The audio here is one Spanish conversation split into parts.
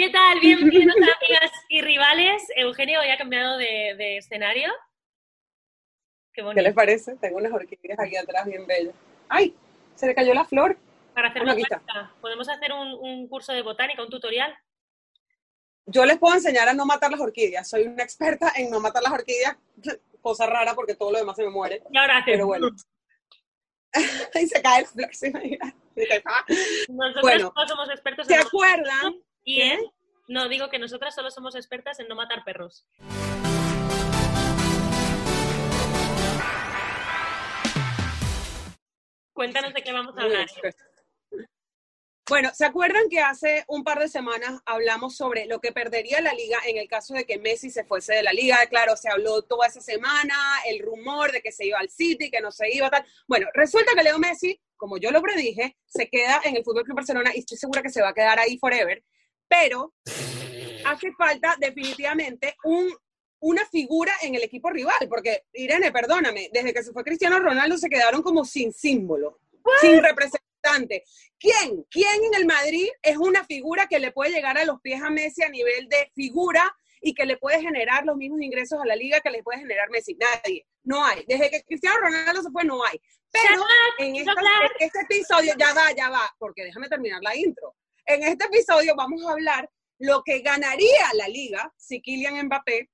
¿Qué tal? Bienvenidos amigas y rivales. Eugenio hoy ha cambiado de, escenario. Qué, bonito. ¿Qué les parece? Tengo unas orquídeas aquí atrás bien bellas. ¡Ay! Se le cayó la flor. Para hacer una ¿Podemos hacer un, curso de botánica, un tutorial? Yo les puedo enseñar a no matar las orquídeas. Soy una experta en no matar las orquídeas. Cosa rara porque todo lo demás se me muere. Y ahora Pero bueno. y se cae la flor. Nosotros bueno, no somos expertos en ¿Se acuerdan? ¿Y ¿Eh? No, digo que nosotras solo somos expertas en no matar perros. Cuéntanos de qué vamos a hablar. Bueno, ¿se acuerdan que hace un par de semanas hablamos sobre lo que perdería la liga en el caso de que Messi se fuese de la liga? Claro, se habló toda esa semana, el rumor de que se iba al City, que no se iba, tal. Bueno, resulta que Leo Messi, como yo lo predije, se queda en el Fútbol Club Barcelona y estoy segura que se va a quedar ahí forever pero hace falta definitivamente un, una figura en el equipo rival, porque Irene, perdóname, desde que se fue Cristiano Ronaldo se quedaron como sin símbolo, sin representante. ¿Quién? ¿Quién en el Madrid es una figura que le puede llegar a los pies a Messi a nivel de figura y que le puede generar los mismos ingresos a la liga que le puede generar Messi? Nadie. No hay. Desde que Cristiano Ronaldo se fue, no hay. Pero en, en este episodio, ya va, ya va, porque déjame terminar la intro. En este episodio vamos a hablar lo que ganaría la liga si Kylian Mbappé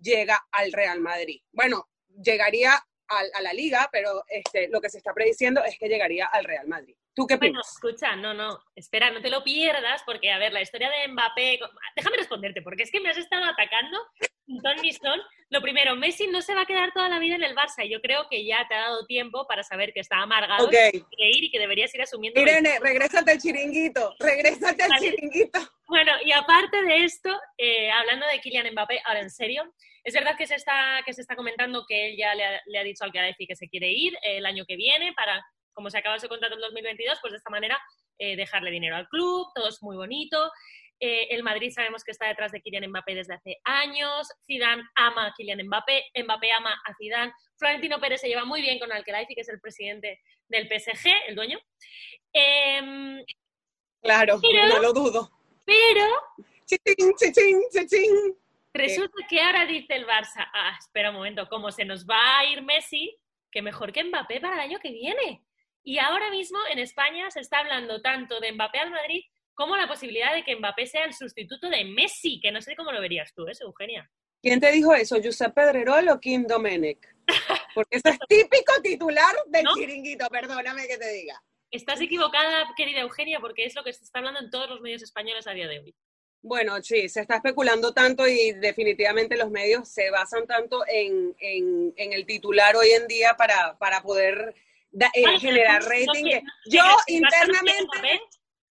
llega al Real Madrid. Bueno, llegaría a, la liga, pero este, lo que se está prediciendo es que llegaría al Real Madrid. ¿Tú qué piensas? Bueno, escucha, no, no, espera, no te lo pierdas, porque, a ver, la historia de Mbappé, déjame responderte, porque es que me has estado atacando ton son. Lo primero, Messi no se va a quedar toda la vida en el Barça. Yo creo que ya te ha dado tiempo para saber que está amargado okay. que ir y que deberías ir asumiendo. Irene, regrésate al chiringuito, regrésate al chiringuito. Bueno, y aparte de esto, eh, hablando de Kylian Mbappé, ahora en serio, es verdad que se está, que se está comentando que él ya le ha, le ha dicho al Gaddafi que se quiere ir el año que viene para, como se acaba su contrato en 2022, pues de esta manera eh, dejarle dinero al club, todo es muy bonito. Eh, el Madrid sabemos que está detrás de Kylian Mbappé desde hace años. Zidane ama a Kylian Mbappé, Mbappé ama a Zidane. Florentino Pérez se lleva muy bien con Alquelaifi, que es el presidente del PSG, el dueño. Em, claro, no lo dudo. Pero chichín, resulta que ahora dice el Barça, ah, espera un momento, como se nos va a ir Messi, que mejor que Mbappé para el año que viene. Y ahora mismo en España se está hablando tanto de Mbappé al Madrid como la posibilidad de que Mbappé sea el sustituto de Messi, que no sé cómo lo verías tú, ¿eh, Eugenia? ¿Quién te dijo eso? ¿Giuseppe Pedrerol o Kim Domenech? Porque eso es típico titular del chiringuito, perdóname que te diga. Estás equivocada, querida Eugenia, porque es lo que se está hablando en todos los medios españoles a día de hoy. Bueno, sí, se está especulando tanto y definitivamente los medios se basan tanto en, el titular hoy en día para, para poder eh, generar rating. yo internamente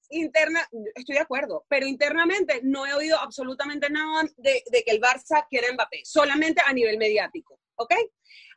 interna, estoy de acuerdo, pero internamente no he oído absolutamente nada de, que el Barça quiera Mbappé, solamente a nivel mediático, ¿ok?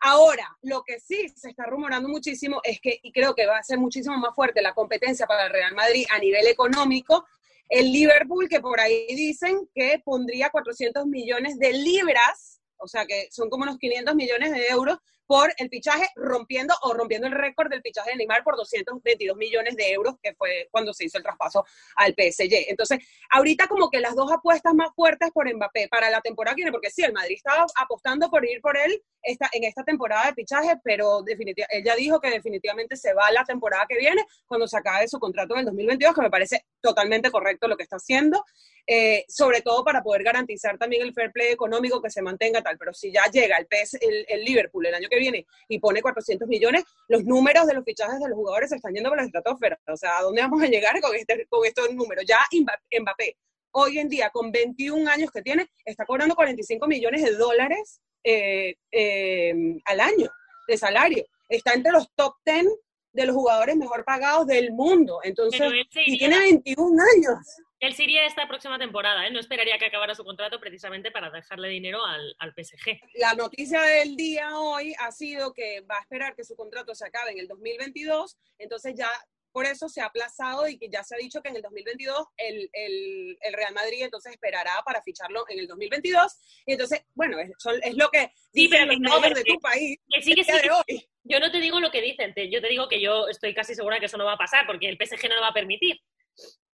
Ahora, lo que sí se está rumorando muchísimo es que, y creo que va a ser muchísimo más fuerte la competencia para el Real Madrid a nivel económico, el Liverpool, que por ahí dicen que pondría 400 millones de libras, o sea que son como unos 500 millones de euros por el fichaje, rompiendo o rompiendo el récord del fichaje de Neymar por 222 millones de euros, que fue cuando se hizo el traspaso al PSG. Entonces, ahorita como que las dos apuestas más fuertes por Mbappé para la temporada que viene, porque sí, el Madrid estaba apostando por ir por él esta, en esta temporada de fichaje, pero definitivamente, él dijo que definitivamente se va la temporada que viene, cuando se acabe su contrato en el 2022, que me parece totalmente correcto lo que está haciendo, eh, sobre todo para poder garantizar también el fair play económico que se mantenga tal, pero si ya llega el, PS, el Liverpool el año que viene y pone 400 millones, los números de los fichajes de los jugadores se están yendo por la estratosfera. O sea, ¿a dónde vamos a llegar con, este, con estos números? Ya Mbappé, hoy en día, con 21 años que tiene, está cobrando 45 millones de dólares eh, eh, al año de salario. Está entre los top 10 de los jugadores mejor pagados del mundo. Entonces, y tiene 21 años. Él se iría esta próxima temporada, ¿eh? no esperaría que acabara su contrato precisamente para dejarle dinero al, al, PSG. La noticia del día hoy ha sido que va a esperar que su contrato se acabe en el 2022, entonces ya por eso se ha aplazado y que ya se ha dicho que en el 2022 el, el, el Real Madrid entonces esperará para ficharlo en el 2022. Y entonces, bueno, es, es lo que sí, dicen los medios de tu país. Que sí, que sí, Yo no te digo lo que dicen, yo te digo que yo estoy casi segura que eso no va a pasar porque el PSG no lo va a permitir.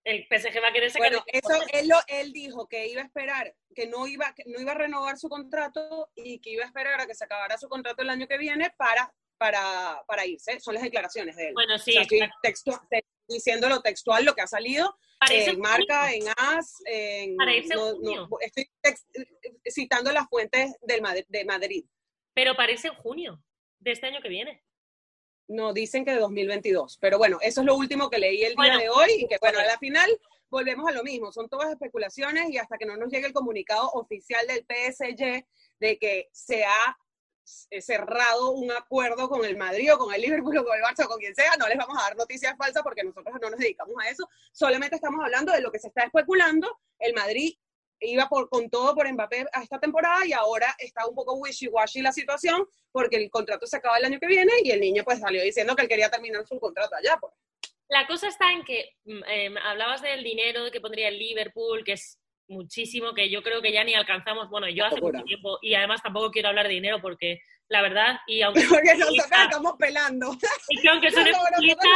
El PSG va a querer Bueno, eso él, lo, él dijo que iba a esperar, que no iba, que no iba a renovar su contrato y que iba a esperar a que se acabara su contrato el año que viene para, para, para irse. Son las declaraciones de él. Bueno, sí. diciéndolo textual lo que ha salido en marca, en AS, en, estoy citando las fuentes del, de Madrid. Pero parece en junio de este año que viene. No, dicen que de 2022. Pero bueno, eso es lo último que leí el día de hoy y que bueno, a la final volvemos a lo mismo. Son todas especulaciones y hasta que no nos llegue el comunicado oficial del PSG de que se ha cerrado un acuerdo con el Madrid o con el Liverpool o con el Barça o con quien sea, no les vamos a dar noticias falsas porque nosotros no nos dedicamos a eso, solamente estamos hablando de lo que se está especulando, el Madrid iba por, con todo por Mbappé a esta temporada y ahora está un poco wishy-washy la situación porque el contrato se acaba el año que viene y el niño pues salió diciendo que él quería terminar su contrato allá. Pues. La cosa está en que em, hablabas del dinero que pondría el Liverpool, que es muchísimo, que yo creo que ya ni alcanzamos, bueno, yo hace mucho tiempo, y además tampoco quiero hablar de dinero porque la verdad, y aunque... Porque nosotros estamos pelando. Y que aunque suene populista,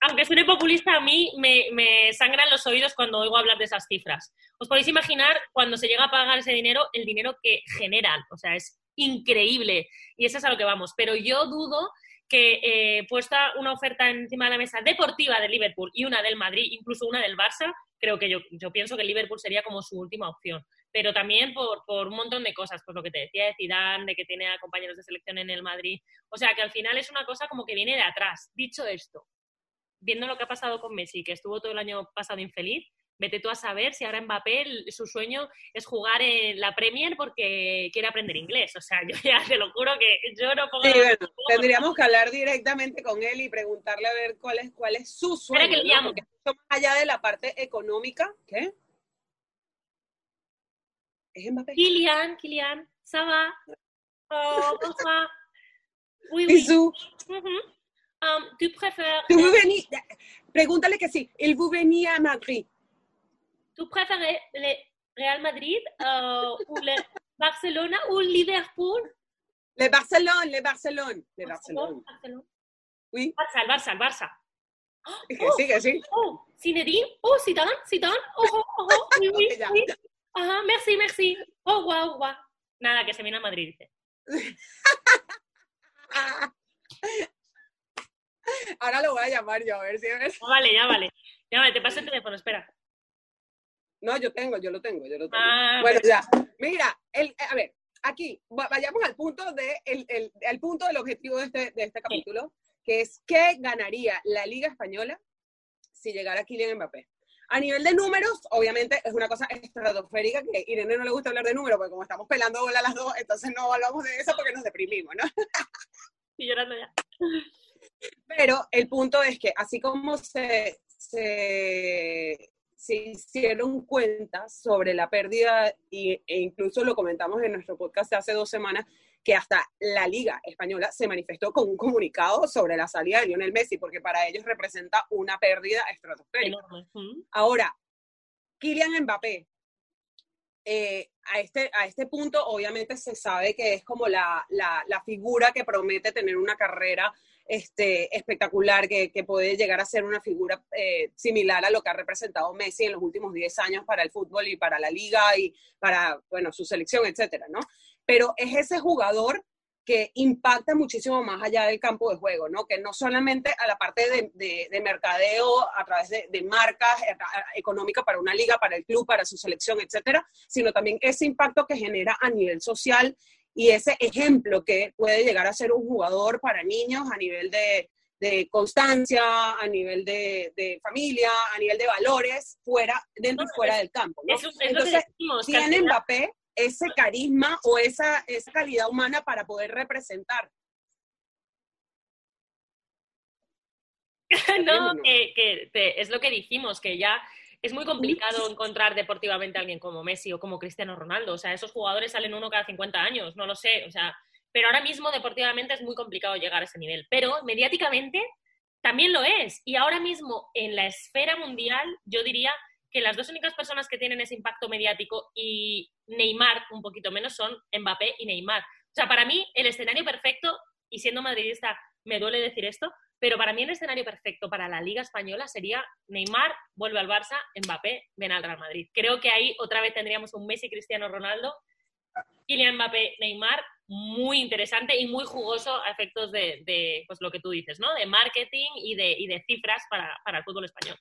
aunque suene populista, a mí me, sangran los oídos cuando oigo hablar de esas cifras. Os podéis imaginar cuando se llega a pagar ese dinero, el dinero que generan, o sea, es increíble. Y eso es a lo que vamos. Pero yo dudo que eh, puesta una oferta encima de la mesa deportiva del Liverpool y una del Madrid, incluso una del Barça, creo que yo, yo pienso que Liverpool sería como su última opción. Pero también por, por, un montón de cosas, por lo que te decía de Zidane, de que tiene a compañeros de selección en el Madrid. O sea, que al final es una cosa como que viene de atrás. Dicho esto, viendo lo que ha pasado con Messi, que estuvo todo el año pasado infeliz, vete tú a saber si ahora Mbappé su sueño es jugar en la Premier porque quiere aprender inglés. O sea, yo ya te lo juro que yo no pongo... Sí, bueno, tendríamos que hablar directamente con él y preguntarle a ver cuál es, cuál es su sueño. Que ¿no? Porque más allá de la parte económica, ¿qué? ¿Es Mbappé? Kilian, Kilian, ça va? Oh, bonsoir. Oui, oui. Bisous. Um, tu préfères... Tu veux venir... Pregúntale que sí. Il vous venir à Madrid. ¿Tú prefieres el Real Madrid uh, o el Barcelona o el Liverpool? Le Barcelone, le Barcelone. Le Barcelone. Barcelone. Oui. Barça, el Barça, el Barça. Que sí, que sí. Oh, Zinedine, oh, Zidane, Zidane, oh, oh, oh, oui, oui, oui. Ajá, merci, merci. Oh, guau, guau. Nada, que se viene a Madrid, dice. Ahora lo voy a llamar yo, a ver si ves. Oh, vale, ya vale. Ya vale, te paso el teléfono, espera. No, yo tengo, yo lo tengo, yo lo tengo. Ah, bueno, ya. Mira, el, a ver, aquí, vayamos al punto, de, el, el, al punto del objetivo de este, de este capítulo, que es ¿qué ganaría la Liga Española si llegara Kylian Mbappé? A nivel de números, obviamente es una cosa estratosférica que Irene no le gusta hablar de números, porque como estamos pelando bola las dos, entonces no hablamos de eso porque nos deprimimos, ¿no? Y llorando ya. Pero el punto es que así como se, se se hicieron cuentas sobre la pérdida y, e incluso lo comentamos en nuestro podcast hace dos semanas, que hasta la Liga Española se manifestó con un comunicado sobre la salida de Lionel Messi, porque para ellos representa una pérdida estratosférica. Ahora, Kylian Mbappé, eh, a, este, a este punto obviamente se sabe que es como la, la, la figura que promete tener una carrera este, espectacular, que, puede llegar a ser una figura eh, similar a lo que ha representado Messi en los últimos 10 años para el fútbol y para la liga y para, bueno, su selección, etcétera, ¿no? Pero es ese jugador que impacta muchísimo más allá del campo de juego, ¿no? Que no solamente a la parte de, mercadeo a través de, de marcas eh, económicas para una liga, para el club, para su selección, etcétera, sino también ese impacto que genera a nivel social y ese ejemplo que puede llegar a ser un jugador para niños a nivel de, constancia, a nivel de, familia, a nivel de valores, fuera, dentro y fuera del campo. Entonces, tiene Mbappé ese carisma o esa, esa calidad humana para poder representar. no, que, es lo que dijimos, que ya es muy complicado encontrar deportivamente a alguien como Messi o como Cristiano Ronaldo. O sea, esos jugadores salen uno cada 50 años, no lo sé. O sea, pero ahora mismo deportivamente es muy complicado llegar a ese nivel. Pero mediáticamente también lo es. Y ahora mismo en la esfera mundial, yo diría que las dos únicas personas que tienen ese impacto mediático y Neymar un poquito menos son Mbappé y Neymar. O sea, para mí el escenario perfecto y siendo madridista me duele decir esto, pero para mí el escenario perfecto para la Liga Española sería Neymar, vuelve al Barça, Mbappé, ven al Real Madrid. Creo que ahí otra vez tendríamos un Messi, Cristiano Ronaldo, Kylian Mbappé, Neymar, muy interesante y muy jugoso a efectos de, pues lo que tú dices, ¿no? De marketing y de, de cifras para, para el fútbol español.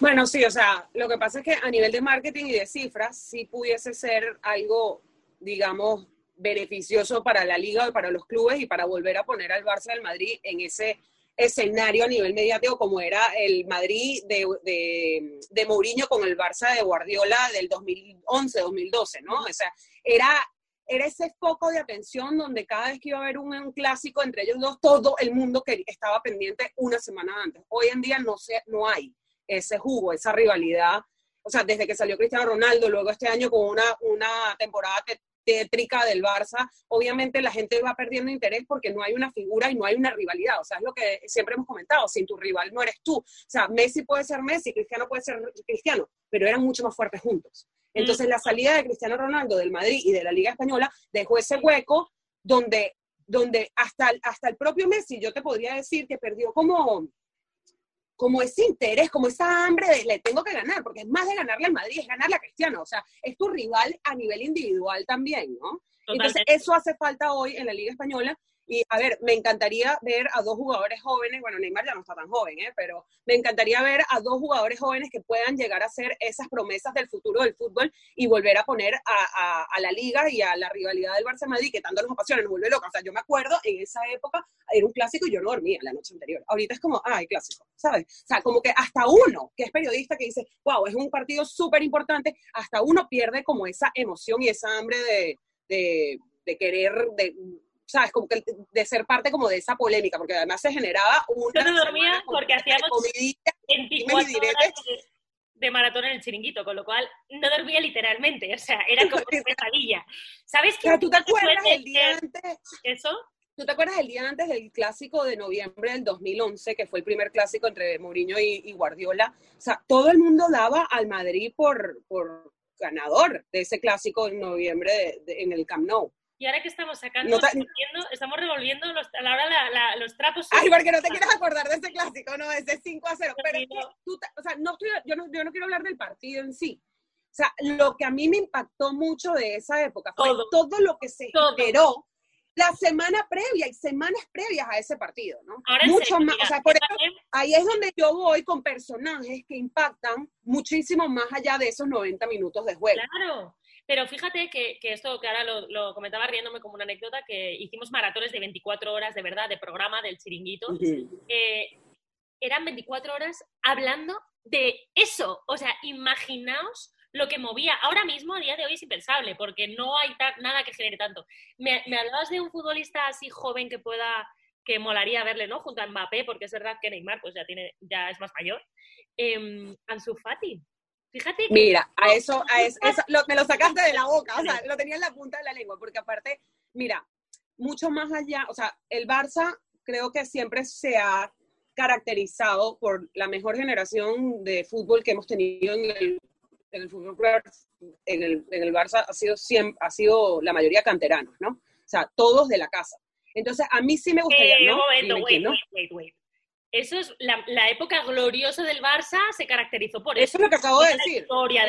Bueno, sí, o sea, lo que pasa es que a nivel de marketing y de cifras, sí pudiese ser algo, digamos, beneficioso para la liga y para los clubes y para volver a poner al Barça del Madrid en ese escenario a nivel mediático como era el Madrid de, de, de Mourinho con el Barça de Guardiola del 2011-2012, ¿no? O sea, era, era ese foco de atención donde cada vez que iba a haber un, un, clásico entre ellos dos, todo el mundo que estaba pendiente una semana antes. Hoy en día no, se, no hay ese jugo, esa rivalidad. O sea, desde que salió Cristiano Ronaldo, luego este año con una, una temporada tétrica del Barça, obviamente la gente va perdiendo interés porque no hay una figura y no hay una rivalidad. O sea, es lo que siempre hemos comentado, sin tu rival no eres tú. O sea, Messi puede ser Messi, Cristiano puede ser Cristiano, pero eran mucho más fuertes juntos. Entonces, la salida de Cristiano Ronaldo del Madrid y de la Liga Española dejó ese hueco donde, donde hasta, hasta el propio Messi, yo te podría decir que perdió como como ese interés, como esa hambre de le tengo que ganar, porque es más de ganarle al Madrid, es ganarle a Cristiano, o sea, es tu rival a nivel individual también, ¿no? Entonces, eso hace falta hoy en la Liga Española y a ver, me encantaría ver a dos jugadores jóvenes, bueno, Neymar ya no está tan joven, ¿eh? pero me encantaría ver a dos jugadores jóvenes que puedan llegar a ser esas promesas del futuro del fútbol y volver a poner a, a, la liga y a la rivalidad del Barça Madrid, que tanto nos apasiona, nos vuelve loca. O sea, yo me acuerdo en esa época, era un clásico y yo no dormía la noche anterior. Ahorita es como, ay, clásico, ¿sabes? O sea, como que hasta uno, que es periodista, que dice, wow, es un partido súper importante, hasta uno pierde como esa emoción y esa hambre de, de, de querer, de ¿sabes? Como que de ser parte como de esa polémica, porque además se generaba una... Yo no dormía porque hacíamos 24 horas de, maratón en el chiringuito, con lo cual no dormía literalmente, o sea, era como una pesadilla. ¿Sabes qué? ¿Tú te acuerdas el día antes? ¿Eso? ¿Tú te acuerdas el día antes del clásico de noviembre del 2011, que fue el primer clásico entre Mourinho y, Guardiola? O sea, todo el mundo daba al Madrid por, por ganador de ese clásico en noviembre en el Camp Nou. Y ahora que estamos sacando, estamos revolviendo los, a la hora los trapos. Ay, porque no te quieres acordar de ese clásico, ¿no? Ese 5 a 0. Pero tú, o sea, no estoy, yo, no, yo no quiero hablar del partido en sí. O sea, lo que a mí me impactó mucho de esa época fue todo, lo que se generó la semana previa y semanas previas a ese partido, ¿no? Ahora mucho más, o sea, por eso, ahí es donde yo voy con personajes que impactan muchísimo más allá de esos 90 minutos de juego. Claro. Pero fíjate que, esto, que ahora lo, comentaba riéndome como una anécdota, que hicimos maratones de 24 horas de verdad de programa del chiringuito. Eh, eran 24 horas hablando de eso. O sea, imaginaos lo que movía. Ahora mismo, a día de hoy, es impensable, porque no hay nada que genere tanto. Me, me, hablabas de un futbolista así joven que pueda, que molaría verle, ¿no? Junto a Mbappé, porque es verdad que Neymar pues ya, tiene, ya es más mayor. Eh, Ansu Fati. Fíjate Mira, a eso, a eso, me lo sacaste de la boca, o sea, lo tenía en la punta de la lengua, porque aparte, mira, mucho más allá, o sea, el Barça creo que siempre se ha caracterizado por la mejor generación de fútbol que hemos tenido en el, en el fútbol en el, en el Barça ha sido siempre, ha sido la mayoría canteranos, ¿no? O sea, todos de la casa. Entonces, a mí sí me gustaría, eh, ¿no? wait, wait, wait, eso es la, época gloriosa del Barça se caracterizó por eso. Eso es lo que acabo de decir. Historia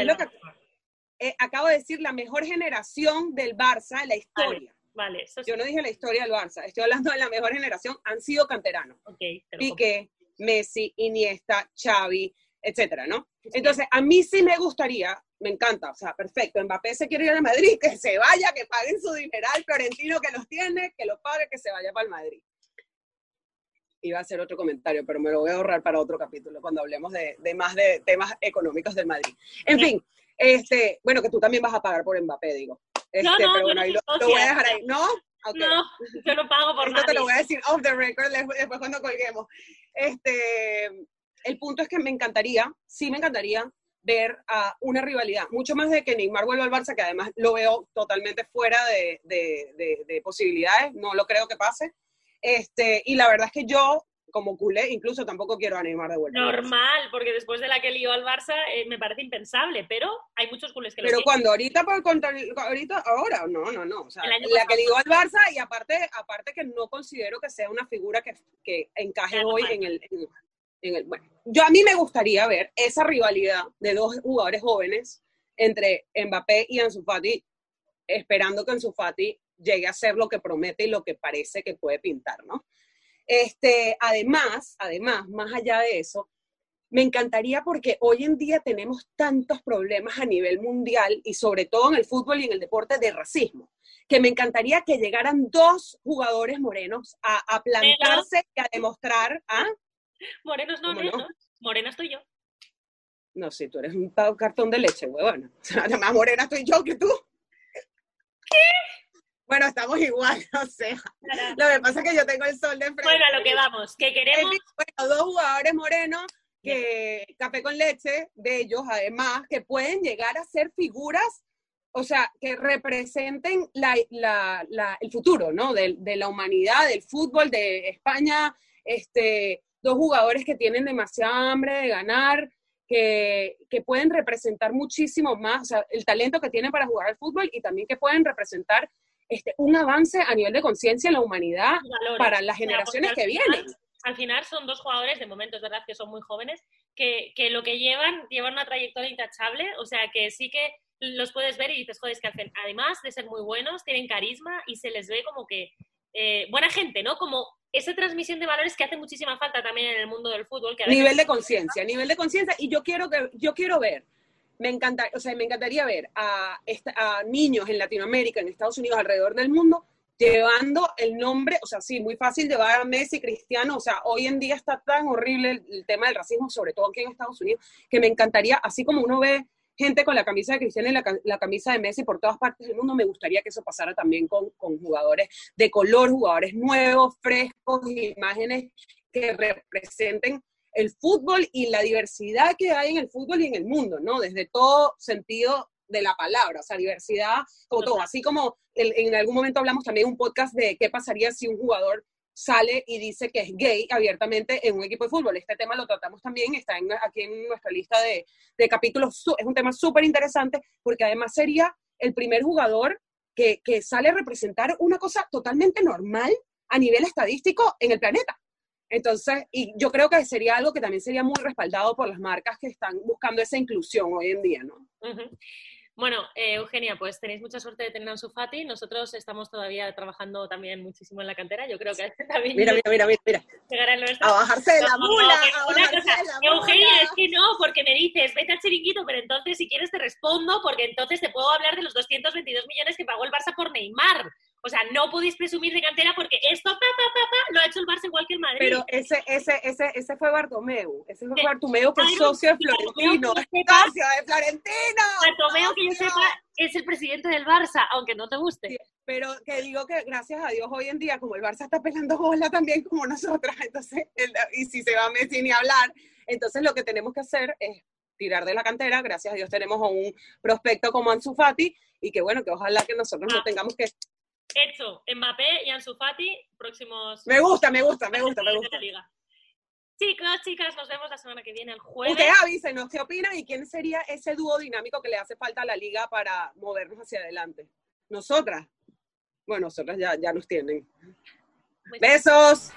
eh, acabo de decir la mejor generación del Barça en la historia. Vale, Yo no dije la historia del Barça, estoy hablando de la mejor generación, han sido canteranos. Okay, Piqué, Messi, Iniesta, Xavi, etcétera, ¿no? Entonces, a mí sí me gustaría, me encanta, o sea, perfecto, Mbappé se quiere ir a Madrid, que se vaya, que paguen su dineral, Florentino que los tiene, que los pague, que se vaya para el Madrid iba a hacer otro comentario, pero me lo voy a ahorrar para otro capítulo, cuando hablemos de, de más de temas económicos del Madrid. En fin, este, bueno, que tú también vas a pagar por Mbappé, digo. Este, no, no, pero bueno, ahí lo, voy a dejar ahí. ¿No? No, yo no pago por Esto te lo voy a decir off the record después cuando colguemos. Este, el punto es que me encantaría, sí me encantaría ver a una rivalidad, mucho más de que Neymar vuelva al Barça, que además lo veo totalmente fuera de, de, de, de posibilidades, no lo creo que pase, este, y la verdad es que yo como culé, incluso tampoco quiero animar de vuelta. Normal, porque después de la que lió al Barça eh, me parece impensable, pero hay muchos culés que lo Pero cuando ahorita por contar, ahorita, ahora, no, no, no. O sea, la que lió al Barça y aparte, aparte que no considero que sea una figura que, que encaje hoy en el, en el, bueno, yo a mí me gustaría ver esa rivalidad de dos jugadores jóvenes entre Mbappé y Ansu Fati, esperando que Ansu Fati llegue a ser lo que promete y lo que parece que puede pintar, ¿no? Este, además, además, más allá de eso, me encantaría porque hoy en día tenemos tantos problemas a nivel mundial y sobre todo en el fútbol y en el deporte de racismo, que me encantaría que llegaran dos jugadores morenos a, plantarse y a demostrar, ¿ah? Morenos no, no? Morena estoy yo. No, sé, tú eres un cartón de leche, huevona. O más morena estoy yo que tú. ¿Qué? Bueno, estamos igual, o sea. Lo que pasa es que yo tengo el sol de frente. Bueno, a lo que vamos, que queremos. Bueno, dos jugadores morenos, que café con leche, de ellos, además, que pueden llegar a ser figuras, o sea, que representen la, la, el futuro, ¿no? De, de, la humanidad, del fútbol, de España, este, dos jugadores que tienen demasiada hambre de ganar, que, que, pueden representar muchísimo más, o sea, el talento que tienen para jugar al fútbol y también que pueden representar este, un avance a nivel de conciencia en la humanidad para las generaciones que vienen. Al final son dos jugadores, de momento es verdad que son muy jóvenes, que, que, lo que llevan, llevan una trayectoria intachable, o sea que sí que los puedes ver y dices, joder, es que hacen, además de ser muy buenos, tienen carisma y se les ve como que eh, buena gente, ¿no? Como esa transmisión de valores que hace muchísima falta también en el mundo del fútbol. Que nivel de conciencia, nivel de conciencia. Y yo quiero, que, yo quiero ver, me, encanta, o sea, me encantaría ver a, a niños en Latinoamérica, en Estados Unidos, alrededor del mundo, llevando el nombre, o sea, sí, muy fácil llevar a Messi, Cristiano, o sea, hoy en día está tan horrible el tema del racismo, sobre todo aquí en Estados Unidos, que me encantaría, así como uno ve gente con la camisa de Cristiano y la, camisa de Messi por todas partes del mundo. Me gustaría que eso pasara también con, jugadores de color, jugadores nuevos, frescos, imágenes que representen el fútbol y la diversidad que hay en el fútbol y en el mundo, ¿no? Desde todo sentido de la palabra, o sea, diversidad, como todo. Así como en algún momento hablamos también un podcast de qué pasaría si un jugador sale y dice que es gay abiertamente en un equipo de fútbol. Este tema lo tratamos también, está aquí en nuestra lista de, de capítulos. Es un tema súper interesante porque además sería el primer jugador que, que sale a representar una cosa totalmente normal a nivel estadístico en el planeta. Entonces, y yo creo que sería algo que también sería muy respaldado por las marcas que están buscando esa inclusión hoy en día, ¿no? Bueno, eh, Eugenia, pues tenéis mucha suerte de tener a Ansu Fati. Nosotros estamos todavía trabajando también muchísimo en la cantera. Yo creo que también... Mira, mira, mira, mira. A bajarse de la mula. Eugenia, es que no, porque me dices, vete al chiringuito, pero entonces si quieres te respondo, porque entonces te puedo hablar de los 222 millones que pagó el Barça por Neymar. O sea, no podéis presumir de cantera porque esto, pa, pa, pa, pa, lo ha hecho el Barça igual que el Madrid. Pero ese, ese, ese, ese fue Bartomeu. Ese fue Bartomeu, que es socio de Florentino. Socio de Florentino. Bartomeu, que yo sepa, es el presidente del Barça, aunque no te guste. pero que digo que gracias a Dios hoy en día, como el Barça está pelando bola también como nosotras, entonces, y si se va a Messi ni hablar, entonces lo que tenemos que hacer es tirar de la cantera, gracias a Dios tenemos a un prospecto como Ansu Fati, y que bueno, que ojalá que nosotros no ah. tengamos que Hecho, Mbappé y Ansu Fati, próximos... Me gusta, me gusta, me gusta, me gusta. Chicos, chicas, nos vemos la semana que viene, el jueves. Ustedes avísenos qué opinan y quién sería ese dúo dinámico que le hace falta a la liga para movernos hacia adelante. Nosotras. Bueno, nosotras ya, ya nos tienen. Besos.